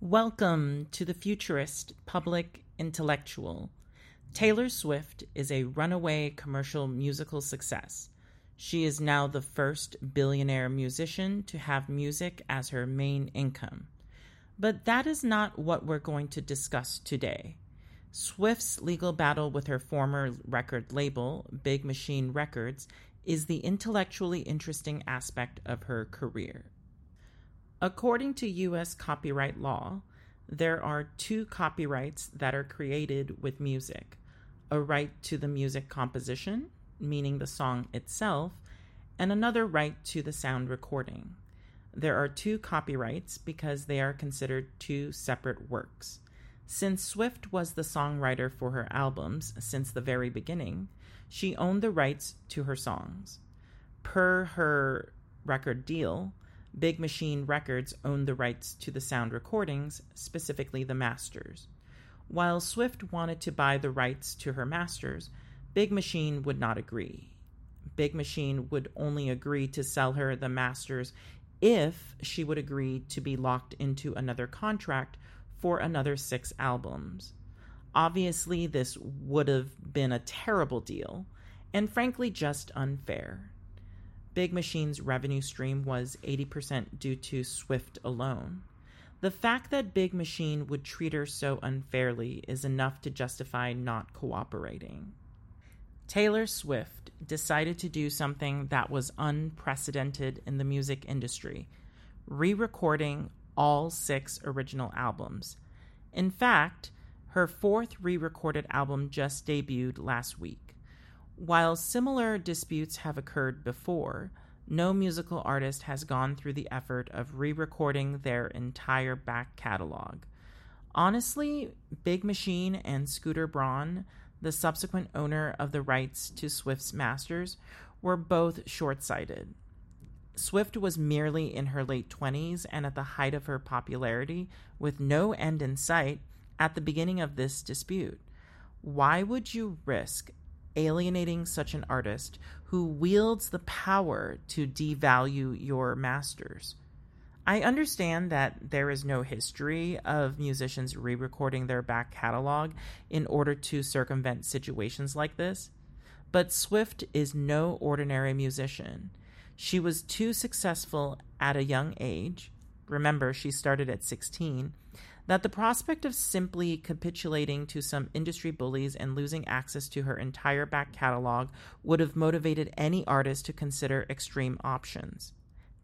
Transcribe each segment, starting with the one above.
Welcome to the futurist public intellectual. Taylor Swift is a runaway commercial musical success. She is now the first billionaire musician to have music as her main income. But that is not what we're going to discuss today. Swift's legal battle with her former record label, Big Machine Records, is the intellectually interesting aspect of her career. According to U.S. copyright law, there are two copyrights that are created with music a right to the music composition, meaning the song itself, and another right to the sound recording. There are two copyrights because they are considered two separate works. Since Swift was the songwriter for her albums since the very beginning, she owned the rights to her songs. Per her record deal, Big Machine Records owned the rights to the sound recordings, specifically the masters. While Swift wanted to buy the rights to her masters, Big Machine would not agree. Big Machine would only agree to sell her the masters if she would agree to be locked into another contract for another six albums. Obviously, this would have been a terrible deal, and frankly, just unfair. Big Machine's revenue stream was 80% due to Swift alone. The fact that Big Machine would treat her so unfairly is enough to justify not cooperating. Taylor Swift decided to do something that was unprecedented in the music industry re recording all six original albums. In fact, her fourth re recorded album just debuted last week. While similar disputes have occurred before, no musical artist has gone through the effort of re recording their entire back catalog. Honestly, Big Machine and Scooter Braun, the subsequent owner of the rights to Swift's masters, were both short sighted. Swift was merely in her late 20s and at the height of her popularity, with no end in sight, at the beginning of this dispute. Why would you risk alienating such an artist who wields the power to devalue your masters. I understand that there is no history of musicians re recording their back catalog in order to circumvent situations like this, but Swift is no ordinary musician. She was too successful at a young age. Remember, she started at 16 that the prospect of simply capitulating to some industry bullies and losing access to her entire back catalog would have motivated any artist to consider extreme options.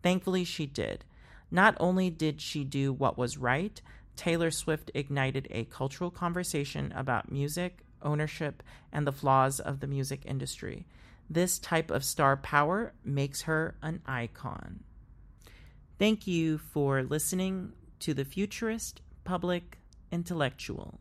Thankfully, she did. Not only did she do what was right, Taylor Swift ignited a cultural conversation about music, ownership, and the flaws of the music industry. This type of star power makes her an icon. Thank you for listening to The Futurist public intellectual.